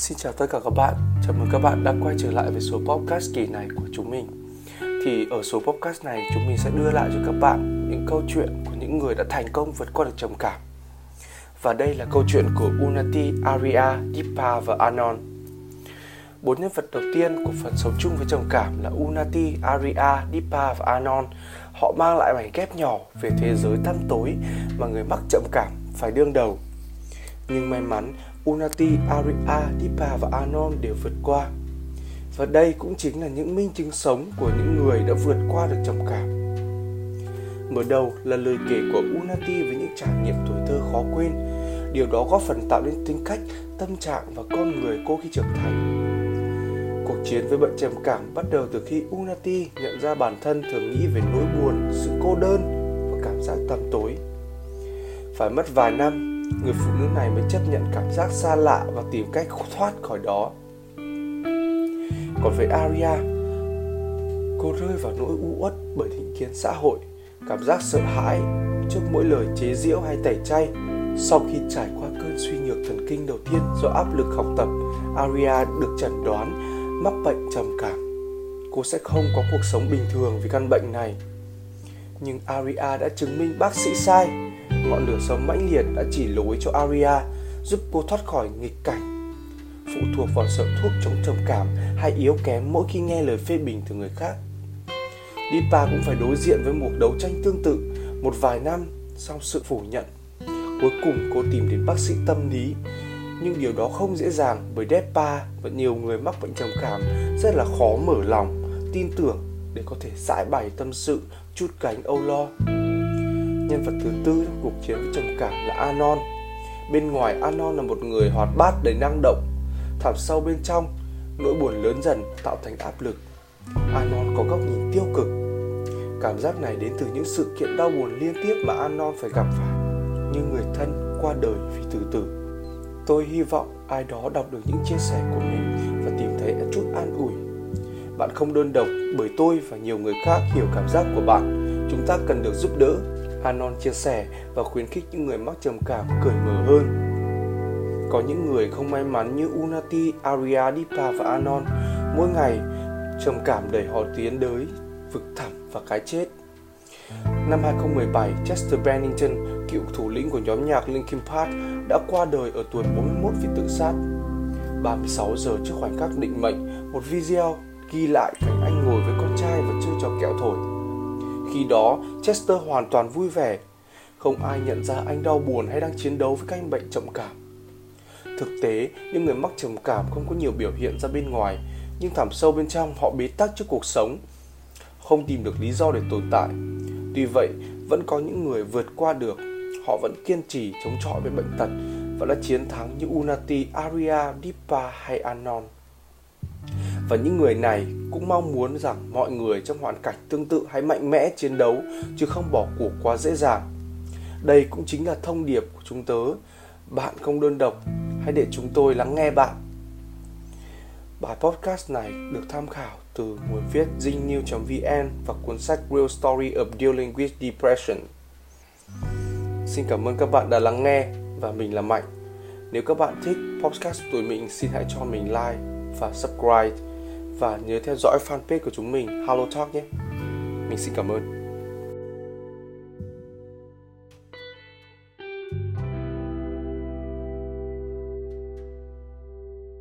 xin chào tất cả các bạn, chào mừng các bạn đã quay trở lại với số podcast kỳ này của chúng mình. Thì ở số podcast này chúng mình sẽ đưa lại cho các bạn những câu chuyện của những người đã thành công vượt qua được trầm cảm. Và đây là câu chuyện của Unati, Aria, Dipa và Anon Bốn nhân vật đầu tiên của phần sống chung với trầm cảm là Unati, Aria, Dipa và Anon Họ mang lại mảnh ghép nhỏ về thế giới tăm tối mà người mắc trầm cảm phải đương đầu nhưng may mắn Unati, Aria, Dipa và Anon đều vượt qua. Và đây cũng chính là những minh chứng sống của những người đã vượt qua được trầm cảm. Mở đầu là lời kể của Unati với những trải nghiệm tuổi thơ khó quên. Điều đó góp phần tạo nên tính cách, tâm trạng và con người cô khi trưởng thành. Cuộc chiến với bệnh trầm cảm bắt đầu từ khi Unati nhận ra bản thân thường nghĩ về nỗi buồn, sự cô đơn và cảm giác tăm tối. Phải mất vài năm người phụ nữ này mới chấp nhận cảm giác xa lạ và tìm cách thoát khỏi đó. Còn với Aria cô rơi vào nỗi u uất bởi định kiến xã hội, cảm giác sợ hãi trước mỗi lời chế giễu hay tẩy chay. Sau khi trải qua cơn suy nhược thần kinh đầu tiên do áp lực học tập Aria được chẩn đoán mắc bệnh trầm cảm. Cô sẽ không có cuộc sống bình thường vì căn bệnh này. Nhưng Aria đã chứng minh bác sĩ sai ngọn lửa sống mãnh liệt đã chỉ lối cho Aria giúp cô thoát khỏi nghịch cảnh. Phụ thuộc vào sợ thuốc chống trầm cảm hay yếu kém mỗi khi nghe lời phê bình từ người khác. Dipa cũng phải đối diện với một đấu tranh tương tự một vài năm sau sự phủ nhận. Cuối cùng cô tìm đến bác sĩ tâm lý, nhưng điều đó không dễ dàng bởi Depa và nhiều người mắc bệnh trầm cảm rất là khó mở lòng, tin tưởng để có thể giải bày tâm sự, chút cánh âu lo nhân vật thứ tư trong cuộc chiến với trầm cảm là Anon. Bên ngoài Anon là một người hoạt bát đầy năng động, thẳm sâu bên trong, nỗi buồn lớn dần tạo thành áp lực. Anon có góc nhìn tiêu cực. Cảm giác này đến từ những sự kiện đau buồn liên tiếp mà Anon phải gặp phải, như người thân qua đời vì tự tử. Tôi hy vọng ai đó đọc được những chia sẻ của mình và tìm thấy chút an ủi. Bạn không đơn độc bởi tôi và nhiều người khác hiểu cảm giác của bạn. Chúng ta cần được giúp đỡ Anon chia sẻ và khuyến khích những người mắc trầm cảm cởi mở hơn. Có những người không may mắn như Unati, Arya, Dipa và Anon, mỗi ngày trầm cảm đẩy họ tiến tới vực thẳm và cái chết. Năm 2017, Chester Bennington, cựu thủ lĩnh của nhóm nhạc Linkin Park, đã qua đời ở tuổi 41 vì tự sát. 36 giờ trước khoảnh khắc định mệnh, một video ghi lại cảnh anh ngồi với con trai và chơi trò kẹo thổi khi đó, Chester hoàn toàn vui vẻ. Không ai nhận ra anh đau buồn hay đang chiến đấu với căn bệnh trầm cảm. Thực tế, những người mắc trầm cảm không có nhiều biểu hiện ra bên ngoài, nhưng thẳm sâu bên trong họ bế tắc trước cuộc sống, không tìm được lý do để tồn tại. Tuy vậy, vẫn có những người vượt qua được, họ vẫn kiên trì chống chọi với bệnh tật và đã chiến thắng như Unati, Arya, Dipa hay Anon và những người này cũng mong muốn rằng mọi người trong hoàn cảnh tương tự hãy mạnh mẽ chiến đấu chứ không bỏ cuộc quá dễ dàng. Đây cũng chính là thông điệp của chúng tớ. Bạn không đơn độc, hãy để chúng tôi lắng nghe bạn. Bài podcast này được tham khảo từ nguồn viết zingnew.vn và cuốn sách Real Story of Dealing with Depression. Xin cảm ơn các bạn đã lắng nghe và mình là Mạnh. Nếu các bạn thích podcast tuổi tụi mình xin hãy cho mình like và subscribe và nhớ theo dõi fanpage của chúng mình Hello Talk nhé. Mình xin cảm ơn.